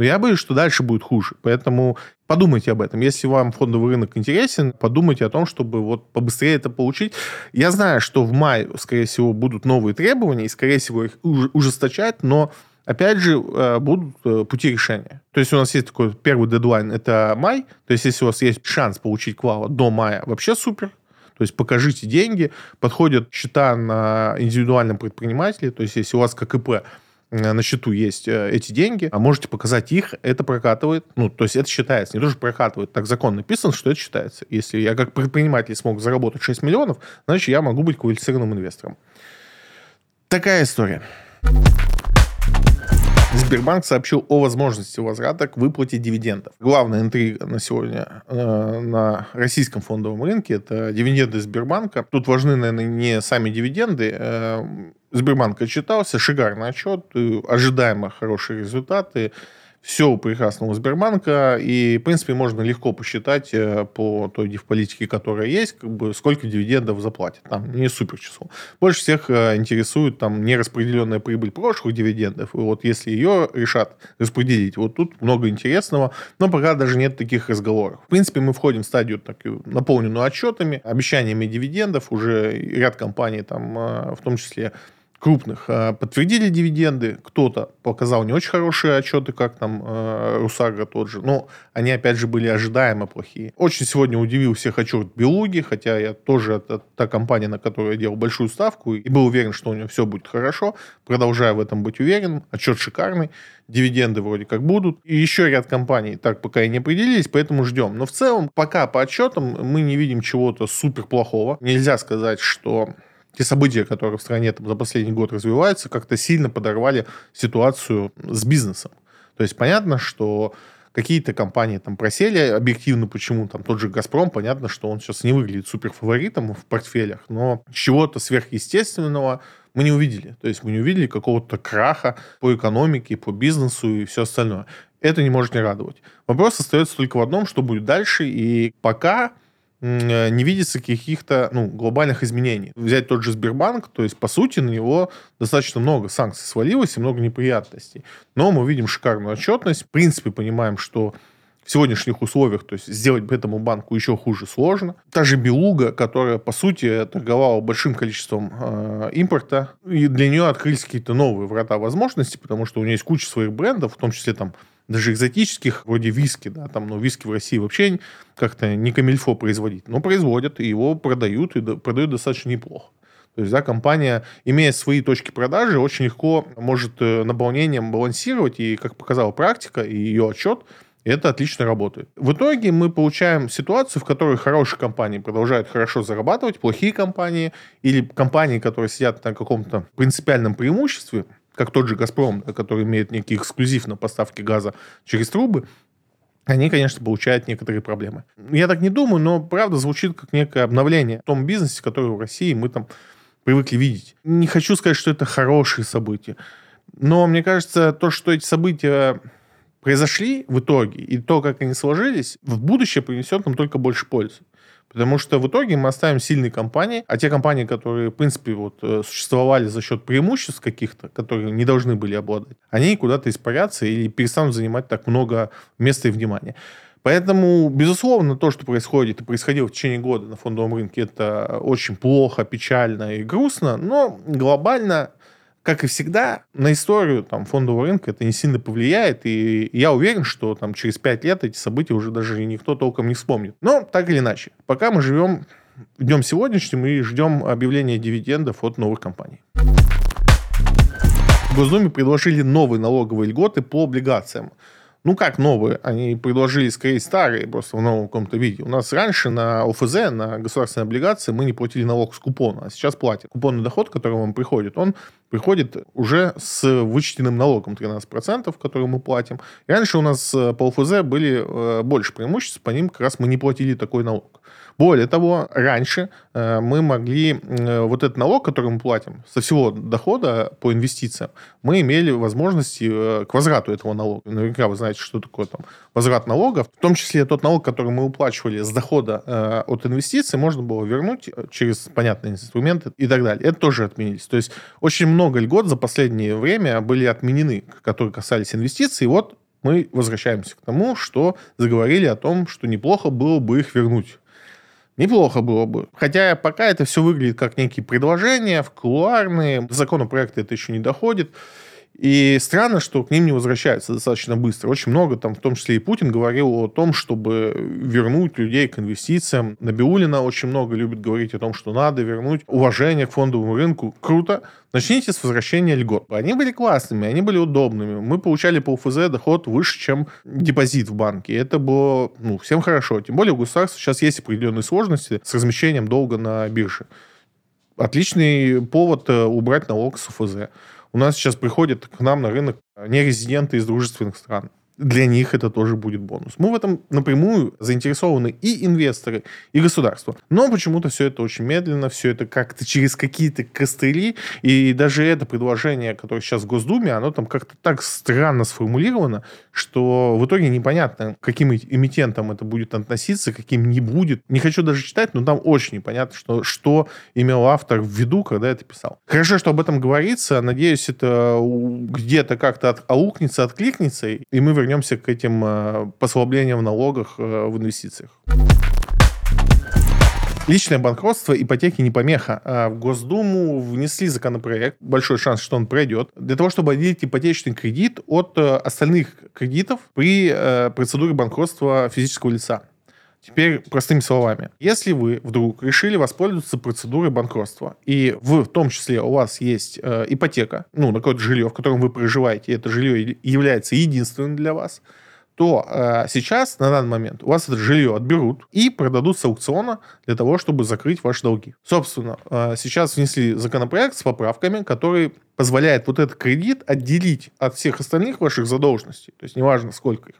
Но я боюсь, что дальше будет хуже. Поэтому подумайте об этом. Если вам фондовый рынок интересен, подумайте о том, чтобы вот побыстрее это получить. Я знаю, что в мае, скорее всего, будут новые требования, и, скорее всего, их ужесточать, но опять же, э, будут э, пути решения. То есть у нас есть такой первый дедлайн, это май. То есть если у вас есть шанс получить квала до мая, вообще супер. То есть покажите деньги, подходят счета на индивидуальном предпринимателе. То есть если у вас как ИП на счету есть э, эти деньги, а можете показать их, это прокатывает. Ну, то есть это считается. Не то, что прокатывает, так закон написан, что это считается. Если я как предприниматель смог заработать 6 миллионов, значит, я могу быть квалифицированным инвестором. Такая история. Сбербанк сообщил о возможности возврата к выплате дивидендов. Главная интрига на сегодня э, на российском фондовом рынке – это дивиденды Сбербанка. Тут важны, наверное, не сами дивиденды. Э, Сбербанк отчитался, шикарный отчет, ожидаемо хорошие результаты все у прекрасного Сбербанка, и, в принципе, можно легко посчитать э, по той дивполитике, которая есть, как бы, сколько дивидендов заплатят. Там не супер число. Больше всех э, интересует там нераспределенная прибыль прошлых дивидендов, и вот если ее решат распределить, вот тут много интересного, но пока даже нет таких разговоров. В принципе, мы входим в стадию такую наполненную отчетами, обещаниями дивидендов, уже ряд компаний, там, э, в том числе крупных э, подтвердили дивиденды, кто-то показал не очень хорошие отчеты, как там э, Русага тот же, но они, опять же, были ожидаемо плохие. Очень сегодня удивил всех отчет Белуги, хотя я тоже, это та компания, на которую я делал большую ставку, и был уверен, что у него все будет хорошо, продолжаю в этом быть уверен, отчет шикарный, дивиденды вроде как будут. И еще ряд компаний так пока и не определились, поэтому ждем. Но в целом, пока по отчетам мы не видим чего-то супер плохого. Нельзя сказать, что те события, которые в стране там, за последний год развиваются, как-то сильно подорвали ситуацию с бизнесом. То есть понятно, что какие-то компании там просели объективно, почему там тот же «Газпром», понятно, что он сейчас не выглядит суперфаворитом в портфелях, но чего-то сверхъестественного мы не увидели. То есть мы не увидели какого-то краха по экономике, по бизнесу и все остальное. Это не может не радовать. Вопрос остается только в одном, что будет дальше, и пока не видится каких-то ну, глобальных изменений. Взять тот же Сбербанк, то есть, по сути, на него достаточно много санкций свалилось и много неприятностей. Но мы видим шикарную отчетность. В принципе, понимаем, что в сегодняшних условиях, то есть сделать этому банку еще хуже сложно. Та же Белуга, которая, по сути, торговала большим количеством э, импорта, и для нее открылись какие-то новые врата возможностей, потому что у нее есть куча своих брендов, в том числе там даже экзотических, вроде виски, да, там, но виски в России вообще как-то не камильфо производить, но производят, и его продают, и продают достаточно неплохо. То есть, да, компания, имея свои точки продажи, очень легко может э, наполнением балансировать, и, как показала практика, и ее отчет, это отлично работает. В итоге мы получаем ситуацию, в которой хорошие компании продолжают хорошо зарабатывать, плохие компании или компании, которые сидят на каком-то принципиальном преимуществе, как тот же «Газпром», который имеет некий эксклюзив на поставке газа через трубы, они, конечно, получают некоторые проблемы. Я так не думаю, но правда звучит как некое обновление в том бизнесе, который в России мы там привыкли видеть. Не хочу сказать, что это хорошие события, но мне кажется, то, что эти события произошли в итоге, и то, как они сложились, в будущее принесет нам только больше пользы. Потому что в итоге мы оставим сильные компании, а те компании, которые, в принципе, вот, э, существовали за счет преимуществ каких-то, которые не должны были обладать, они куда-то испарятся или перестанут занимать так много места и внимания. Поэтому, безусловно, то, что происходит и происходило в течение года на фондовом рынке, это очень плохо, печально и грустно, но глобально как и всегда, на историю там, фондового рынка это не сильно повлияет, и я уверен, что там, через 5 лет эти события уже даже никто толком не вспомнит. Но так или иначе, пока мы живем днем сегодняшним и ждем объявления дивидендов от новых компаний. В Госдуме предложили новые налоговые льготы по облигациям ну как новые, они предложили скорее старые, просто в новом каком-то виде. У нас раньше на ОФЗ, на государственные облигации, мы не платили налог с купона, а сейчас платим. Купонный доход, который вам приходит, он приходит уже с вычтенным налогом 13%, который мы платим. И раньше у нас э, по ОФЗ были э, больше преимуществ, по ним как раз мы не платили такой налог. Более того, раньше э, мы могли э, вот этот налог, который мы платим со всего дохода по инвестициям, мы имели возможности э, к возврату этого налога. Наверняка вы знаете, что такое там возврат налогов. В том числе тот налог, который мы уплачивали с дохода от инвестиций, можно было вернуть через понятные инструменты и так далее. Это тоже отменились. То есть очень много льгот за последнее время были отменены, которые касались инвестиций. И вот мы возвращаемся к тому, что заговорили о том, что неплохо было бы их вернуть. Неплохо было бы. Хотя пока это все выглядит как некие предложения, в кулуарные. До законопроекта это еще не доходит. И странно, что к ним не возвращаются достаточно быстро. Очень много, там, в том числе и Путин, говорил о том, чтобы вернуть людей к инвестициям. Набиулина очень много любит говорить о том, что надо вернуть уважение к фондовому рынку. Круто. Начните с возвращения льгот. Они были классными, они были удобными. Мы получали по УФЗ доход выше, чем депозит в банке. Это было ну, всем хорошо. Тем более у государства сейчас есть определенные сложности с размещением долга на бирже. Отличный повод э, убрать налог с УФЗ. У нас сейчас приходят к нам на рынок нерезиденты из дружественных стран для них это тоже будет бонус. Мы в этом напрямую заинтересованы и инвесторы, и государство. Но почему-то все это очень медленно, все это как-то через какие-то костыли, и даже это предложение, которое сейчас в Госдуме, оно там как-то так странно сформулировано, что в итоге непонятно, каким эмитентам это будет относиться, каким не будет. Не хочу даже читать, но там очень непонятно, что, что имел автор в виду, когда это писал. Хорошо, что об этом говорится. Надеюсь, это где-то как-то от, аукнется, откликнется, и мы вернемся вернемся к этим э, послаблениям в налогах э, в инвестициях. Личное банкротство ипотеки не помеха. А в Госдуму внесли законопроект, большой шанс, что он пройдет, для того, чтобы отделить ипотечный кредит от э, остальных кредитов при процедуре банкротства физического лица. Теперь простыми словами. Если вы вдруг решили воспользоваться процедурой банкротства, и в том числе у вас есть э, ипотека, ну, на какое-то жилье, в котором вы проживаете, и это жилье является единственным для вас, то э, сейчас, на данный момент, у вас это жилье отберут и продадут с аукциона для того, чтобы закрыть ваши долги. Собственно, э, сейчас внесли законопроект с поправками, который позволяет вот этот кредит отделить от всех остальных ваших задолженностей, то есть неважно сколько их,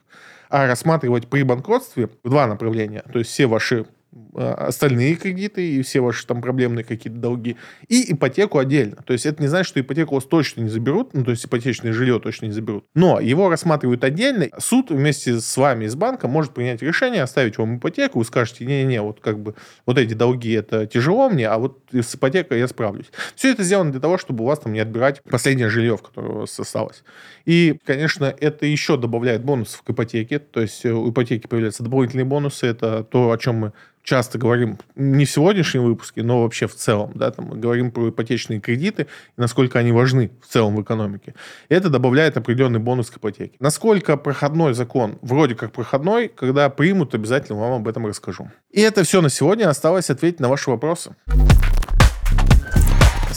а рассматривать при банкротстве два направления. То есть все ваши остальные кредиты и все ваши там проблемные какие-то долги, и ипотеку отдельно. То есть это не значит, что ипотеку у вас точно не заберут, ну, то есть ипотечное жилье точно не заберут, но его рассматривают отдельно. Суд вместе с вами, с банком, может принять решение, оставить вам ипотеку, вы скажете, не-не-не, вот как бы вот эти долги, это тяжело мне, а вот с ипотекой я справлюсь. Все это сделано для того, чтобы у вас там не отбирать последнее жилье, в которое у вас осталось. И, конечно, это еще добавляет бонусов к ипотеке, то есть у ипотеки появляются дополнительные бонусы, это то, о чем мы часто говорим, не в сегодняшнем выпуске, но вообще в целом, да, там мы говорим про ипотечные кредиты, и насколько они важны в целом в экономике. Это добавляет определенный бонус к ипотеке. Насколько проходной закон, вроде как проходной, когда примут, обязательно вам об этом расскажу. И это все на сегодня. Осталось ответить на ваши вопросы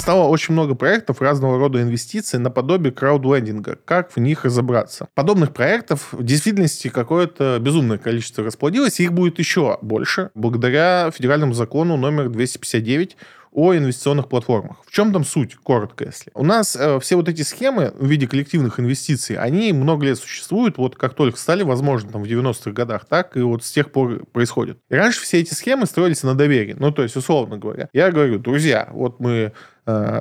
стало очень много проектов разного рода инвестиций наподобие краудлендинга. Как в них разобраться? Подобных проектов в действительности какое-то безумное количество расплодилось, и их будет еще больше благодаря федеральному закону номер 259 о инвестиционных платформах. В чем там суть, коротко, если? У нас э, все вот эти схемы в виде коллективных инвестиций, они много лет существуют, вот как только стали возможны там в 90-х годах, так и вот с тех пор происходит. И раньше все эти схемы строились на доверии. Ну, то есть, условно говоря, я говорю, друзья, вот мы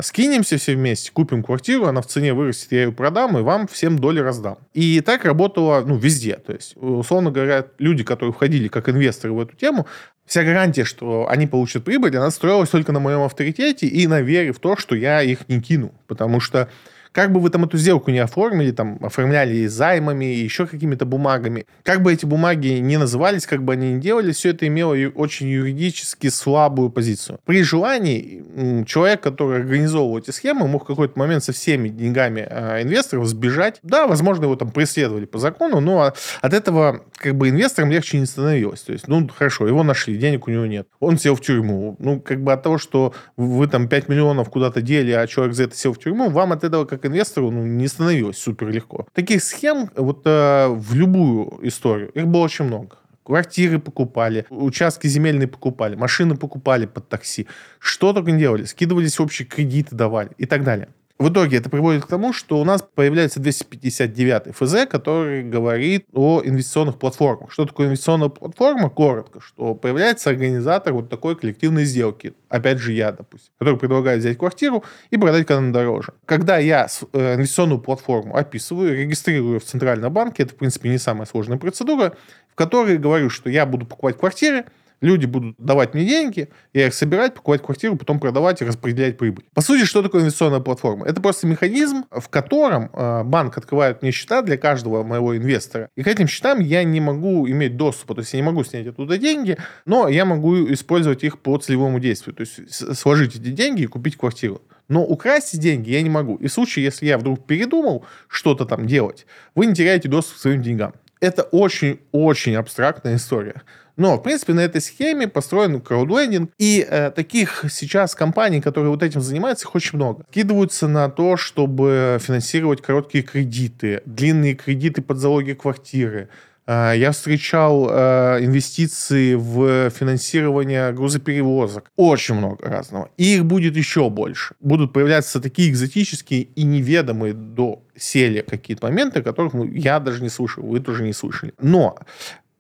скинемся все вместе, купим квартиру, она в цене вырастет, я ее продам, и вам всем доли раздам. И так работало, ну, везде. То есть, условно говоря, люди, которые входили как инвесторы в эту тему, вся гарантия, что они получат прибыль, она строилась только на моем авторитете и на вере в то, что я их не кину. Потому что как бы вы там эту сделку не оформили, там, оформляли займами, еще какими-то бумагами, как бы эти бумаги не назывались, как бы они ни делали, все это имело очень юридически слабую позицию. При желании человек, который организовывал эти схемы, мог в какой-то момент со всеми деньгами э, инвесторов сбежать. Да, возможно, его там преследовали по закону, но от этого как бы инвесторам легче не становилось. То есть, ну, хорошо, его нашли, денег у него нет. Он сел в тюрьму. Ну, как бы от того, что вы там 5 миллионов куда-то дели, а человек за это сел в тюрьму, вам от этого как как инвестору ну, не становилось супер легко. Таких схем вот э, в любую историю, их было очень много. Квартиры покупали, участки земельные покупали, машины покупали под такси. Что только не делали. Скидывались общие кредиты, давали и так далее. В итоге это приводит к тому, что у нас появляется 259 ФЗ, который говорит о инвестиционных платформах. Что такое инвестиционная платформа? Коротко, что появляется организатор вот такой коллективной сделки. Опять же, я, допустим, который предлагает взять квартиру и продать, когда дороже. Когда я э, инвестиционную платформу описываю, регистрирую в Центральном банке, это, в принципе, не самая сложная процедура, в которой говорю, что я буду покупать квартиры, Люди будут давать мне деньги, я их собирать, покупать квартиру, потом продавать и распределять прибыль. По сути, что такое инвестиционная платформа? Это просто механизм, в котором э, банк открывает мне счета для каждого моего инвестора. И к этим счетам я не могу иметь доступа, то есть я не могу снять оттуда деньги, но я могу использовать их по целевому действию, то есть сложить эти деньги и купить квартиру Но украсть деньги я не могу. И в случае, если я вдруг передумал что-то там делать, вы не теряете доступ к своим деньгам. Это очень-очень абстрактная история. Но, в принципе, на этой схеме построен краудлендинг, и э, таких сейчас компаний, которые вот этим занимаются, их очень много. Скидываются на то, чтобы финансировать короткие кредиты, длинные кредиты под залоги квартиры, э, я встречал э, инвестиции в финансирование грузоперевозок. Очень много разного. И их будет еще больше. Будут появляться такие экзотические и неведомые до сели какие-то моменты, которых я даже не слышал, вы тоже не слышали. Но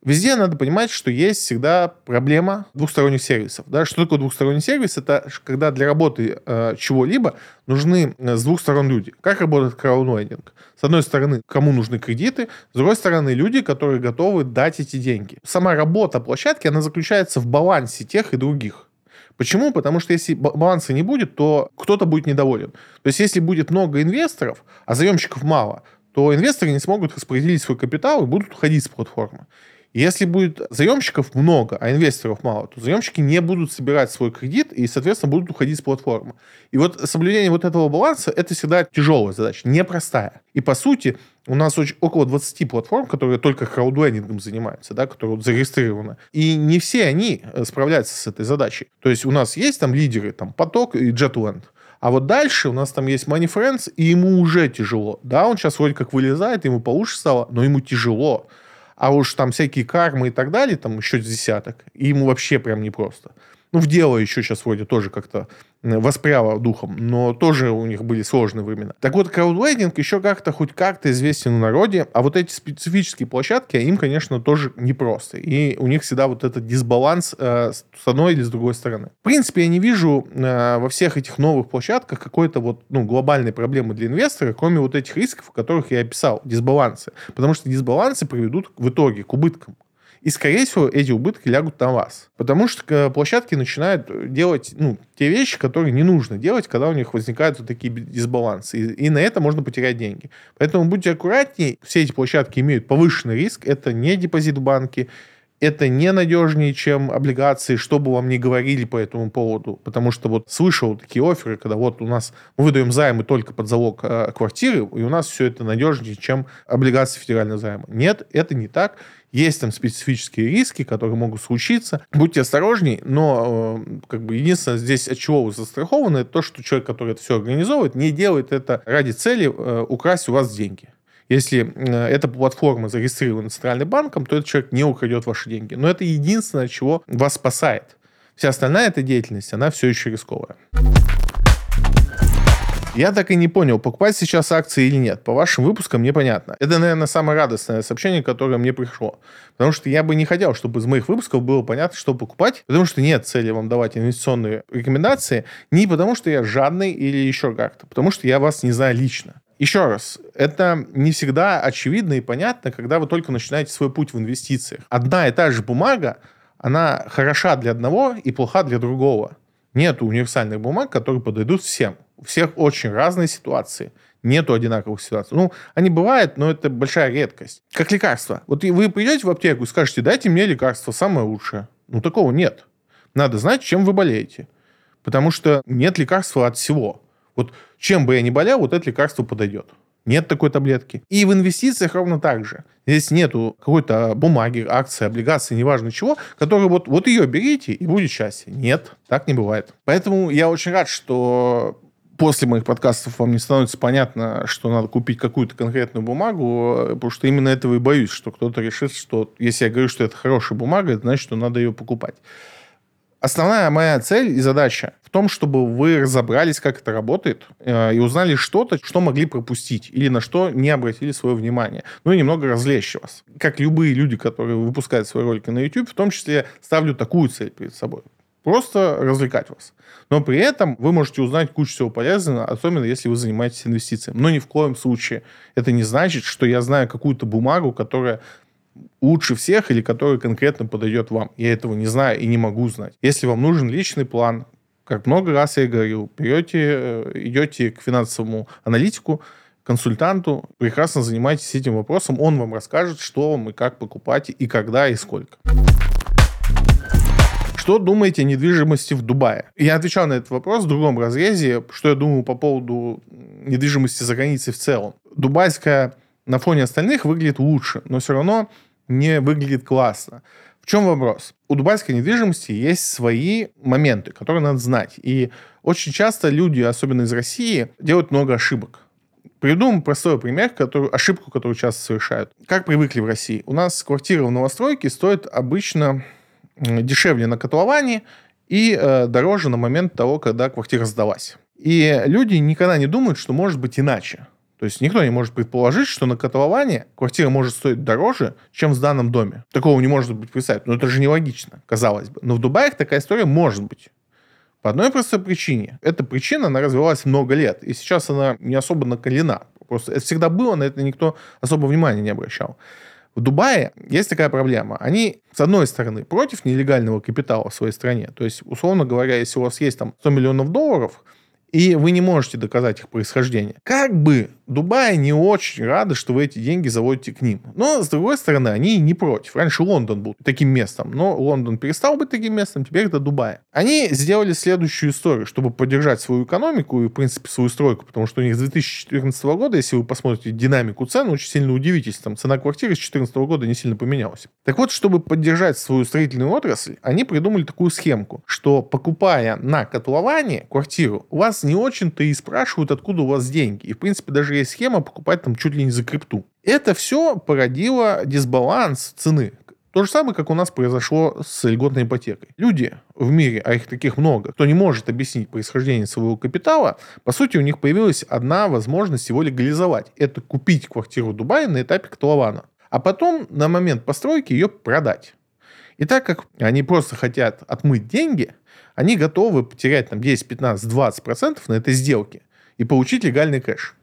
Везде надо понимать, что есть всегда проблема двухсторонних сервисов. Да? Что такое двухсторонний сервис? Это когда для работы э, чего-либо нужны э, с двух сторон люди. Как работает краудвендинг? С одной стороны, кому нужны кредиты, с другой стороны, люди, которые готовы дать эти деньги. Сама работа площадки, она заключается в балансе тех и других. Почему? Потому что если баланса не будет, то кто-то будет недоволен. То есть если будет много инвесторов, а заемщиков мало, то инвесторы не смогут распределить свой капитал и будут уходить с платформы. Если будет заемщиков много, а инвесторов мало, то заемщики не будут собирать свой кредит и, соответственно, будут уходить с платформы. И вот соблюдение вот этого баланса – это всегда тяжелая задача, непростая. И, по сути, у нас очень, около 20 платформ, которые только краудвендингом занимаются, да, которые вот зарегистрированы. И не все они э, справляются с этой задачей. То есть у нас есть там лидеры, там Поток и Jetland. А вот дальше у нас там есть Money Friends, и ему уже тяжело. Да, он сейчас вроде как вылезает, ему получше стало, но ему тяжело. А уж там всякие кармы и так далее, там еще десяток, и ему вообще прям непросто. Ну, в дело еще сейчас вроде тоже как-то воспряло духом, но тоже у них были сложные времена. Так вот, краудлендинг еще как-то, хоть как-то известен в народе, а вот эти специфические площадки, им, конечно, тоже непросто. И у них всегда вот этот дисбаланс э, с одной или с другой стороны. В принципе, я не вижу э, во всех этих новых площадках какой-то вот, ну, глобальной проблемы для инвестора, кроме вот этих рисков, которых я описал, дисбалансы. Потому что дисбалансы приведут в итоге к убыткам. И, скорее всего, эти убытки лягут на вас. Потому что э, площадки начинают делать ну, те вещи, которые не нужно делать, когда у них возникают вот такие дисбалансы. И, и на это можно потерять деньги. Поэтому будьте аккуратнее. Все эти площадки имеют повышенный риск. Это не депозит в банке, это не надежнее, чем облигации, что бы вам ни говорили по этому поводу. Потому что вот слышал такие оферы, когда вот у нас мы выдаем займы только под залог э, квартиры, и у нас все это надежнее, чем облигации федерального займа. Нет, это не так. Есть там специфические риски, которые могут случиться. Будьте осторожней, но э, как бы единственное здесь, от чего вы застрахованы, это то, что человек, который это все организовывает, не делает это ради цели э, украсть у вас деньги. Если э, эта платформа зарегистрирована Центральным банком, то этот человек не украдет ваши деньги. Но это единственное, чего вас спасает. Вся остальная эта деятельность, она все еще рисковая. Я так и не понял, покупать сейчас акции или нет. По вашим выпускам непонятно. Это, наверное, самое радостное сообщение, которое мне пришло. Потому что я бы не хотел, чтобы из моих выпусков было понятно, что покупать. Потому что нет цели вам давать инвестиционные рекомендации. Не потому, что я жадный или еще как-то. Потому что я вас не знаю лично. Еще раз, это не всегда очевидно и понятно, когда вы только начинаете свой путь в инвестициях. Одна и та же бумага, она хороша для одного и плоха для другого. Нет универсальных бумаг, которые подойдут всем. У всех очень разные ситуации. Нету одинаковых ситуаций. Ну, они бывают, но это большая редкость. Как лекарство. Вот вы придете в аптеку и скажете, дайте мне лекарство, самое лучшее. Ну, такого нет. Надо знать, чем вы болеете. Потому что нет лекарства от всего. Вот чем бы я ни болел, вот это лекарство подойдет. Нет такой таблетки. И в инвестициях ровно так же. Здесь нету какой-то бумаги, акции, облигации, неважно чего, которые вот, вот ее берите и будет счастье. Нет, так не бывает. Поэтому я очень рад, что после моих подкастов вам не становится понятно, что надо купить какую-то конкретную бумагу, потому что именно этого и боюсь, что кто-то решит, что если я говорю, что это хорошая бумага, значит, что надо ее покупать. Основная моя цель и задача в том, чтобы вы разобрались, как это работает, э, и узнали что-то, что могли пропустить, или на что не обратили свое внимание. Ну и немного развлечь вас. Как любые люди, которые выпускают свои ролики на YouTube, в том числе ставлю такую цель перед собой. Просто развлекать вас. Но при этом вы можете узнать кучу всего полезного, особенно если вы занимаетесь инвестициями. Но ни в коем случае это не значит, что я знаю какую-то бумагу, которая лучше всех или который конкретно подойдет вам. Я этого не знаю и не могу знать. Если вам нужен личный план, как много раз я говорил, берете, э, идете к финансовому аналитику, консультанту, прекрасно занимайтесь этим вопросом, он вам расскажет, что вам и как покупать, и когда, и сколько. Что думаете о недвижимости в Дубае? Я отвечал на этот вопрос в другом разрезе, что я думаю по поводу недвижимости за границей в целом. Дубайская на фоне остальных выглядит лучше, но все равно не выглядит классно. В чем вопрос? У дубайской недвижимости есть свои моменты, которые надо знать. И очень часто люди, особенно из России, делают много ошибок. Приведу простой пример, который, ошибку, которую часто совершают. Как привыкли в России? У нас квартира в новостройке стоит обычно дешевле на котловане и э, дороже на момент того, когда квартира сдалась. И люди никогда не думают, что может быть иначе. То есть никто не может предположить, что на котловане квартира может стоить дороже, чем в данном доме. Такого не может быть представить. Но это же нелогично, казалось бы. Но в Дубае такая история может быть. По одной простой причине. Эта причина, она развивалась много лет. И сейчас она не особо накалена. Просто это всегда было, на это никто особо внимания не обращал. В Дубае есть такая проблема. Они, с одной стороны, против нелегального капитала в своей стране. То есть, условно говоря, если у вас есть там 100 миллионов долларов, и вы не можете доказать их происхождение. Как бы Дубай не очень рады, что вы эти деньги заводите к ним. Но, с другой стороны, они не против. Раньше Лондон был таким местом, но Лондон перестал быть таким местом, теперь это Дубай. Они сделали следующую историю, чтобы поддержать свою экономику и, в принципе, свою стройку, потому что у них с 2014 года, если вы посмотрите динамику цен, очень сильно удивитесь, там цена квартиры с 2014 года не сильно поменялась. Так вот, чтобы поддержать свою строительную отрасль, они придумали такую схемку, что покупая на котловане квартиру, у вас не очень-то и спрашивают, откуда у вас деньги. И, в принципе, даже есть схема покупать там чуть ли не за крипту. Это все породило дисбаланс цены. То же самое, как у нас произошло с льготной ипотекой. Люди в мире, а их таких много, кто не может объяснить происхождение своего капитала, по сути, у них появилась одна возможность его легализовать. Это купить квартиру в Дубае на этапе котлована. А потом на момент постройки ее продать. И так как они просто хотят отмыть деньги, они готовы потерять там 10, 15, 20 процентов на этой сделке и получить легальный кэш.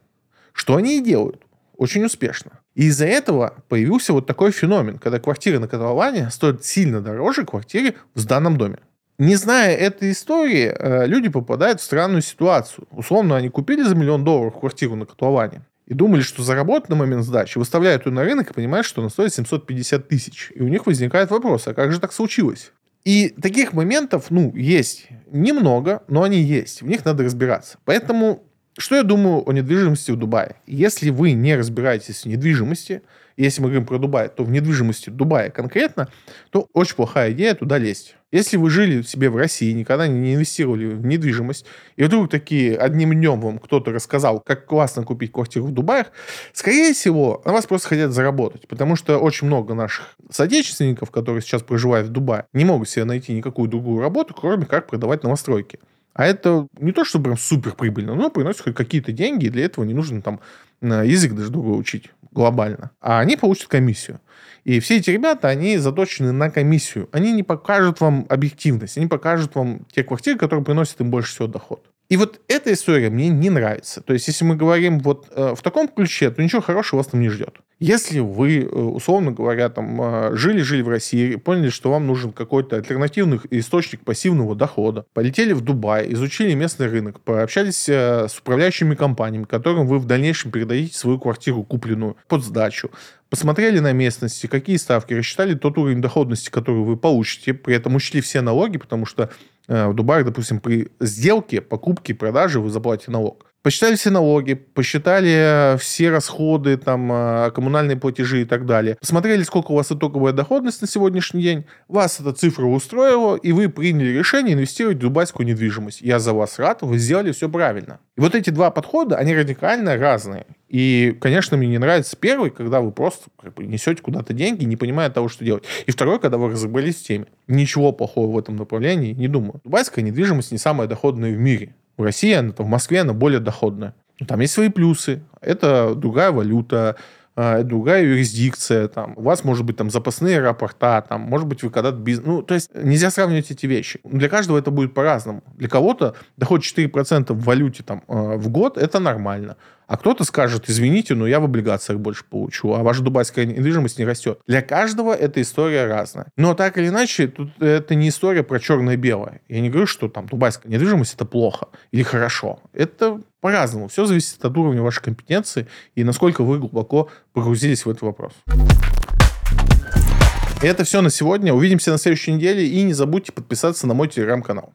Что они и делают. Очень успешно. И из-за этого появился вот такой феномен, когда квартиры на котловане стоят сильно дороже квартиры в сданном доме. Не зная этой истории, э, люди попадают в странную ситуацию. Условно, они купили за миллион долларов квартиру на котловане и думали, что заработать на момент сдачи, выставляют ее на рынок и понимают, что она стоит 750 тысяч. И у них возникает вопрос, а как же так случилось? И таких моментов, ну, есть немного, но они есть. В них надо разбираться. Поэтому, что я думаю о недвижимости в Дубае? Если вы не разбираетесь в недвижимости, если мы говорим про Дубай, то в недвижимости Дубая конкретно, то очень плохая идея туда лезть. Если вы жили себе в России, никогда не инвестировали в недвижимость, и вдруг такие одним днем вам кто-то рассказал, как классно купить квартиру в Дубаях, скорее всего, на вас просто хотят заработать, потому что очень много наших соотечественников, которые сейчас проживают в Дубае, не могут себе найти никакую другую работу, кроме как продавать новостройки. А это не то, что прям супер прибыльно, но приносит хоть какие-то деньги, и для этого не нужно там язык даже другой учить глобально. А они получат комиссию. И все эти ребята, они заточены на комиссию. Они не покажут вам объективность, они покажут вам те квартиры, которые приносят им больше всего доход. И вот эта история мне не нравится. То есть, если мы говорим вот э, в таком ключе, то ничего хорошего вас там не ждет. Если вы, э, условно говоря, там э, жили-жили в России, поняли, что вам нужен какой-то альтернативный источник пассивного дохода, полетели в Дубай, изучили местный рынок, пообщались э, с управляющими компаниями, которым вы в дальнейшем передадите свою квартиру купленную под сдачу, посмотрели на местности, какие ставки, рассчитали тот уровень доходности, который вы получите, при этом учли все налоги, потому что Э, в Дубае, допустим, при сделке, покупке, продаже вы заплатите налог. Посчитали все налоги, посчитали все расходы, там, э, коммунальные платежи и так далее. Посмотрели, сколько у вас итоговая доходность на сегодняшний день. Вас эта цифра устроила, и вы приняли решение инвестировать в дубайскую недвижимость. Я за вас рад, вы сделали все правильно. И вот эти два подхода, они радикально разные. И, конечно, мне не нравится первый, когда вы просто как бы, несете куда-то деньги, не понимая того, что делать. И второй, когда вы разобрались в теме. Ничего плохого в этом направлении не думаю. Дубайская недвижимость не самая доходная в мире. В России, она, в Москве она более доходная. Там есть свои плюсы. Это другая валюта, другая юрисдикция, там, у вас может быть там запасные аэропорта, там, может быть вы когда-то бизнес... Ну, то есть нельзя сравнивать эти вещи. Для каждого это будет по-разному. Для кого-то доход 4% в валюте там, а, в год – это нормально. А кто-то скажет, извините, но я в облигациях больше получу, а ваша дубайская недвижимость не растет. Для каждого эта история разная. Но так или иначе, тут это не история про черное-белое. Я не говорю, что там дубайская недвижимость это плохо или хорошо. Это по-разному. Все зависит от уровня вашей компетенции и насколько вы глубоко погрузились в этот вопрос. И это все на сегодня. Увидимся на следующей неделе. И не забудьте подписаться на мой телеграм-канал.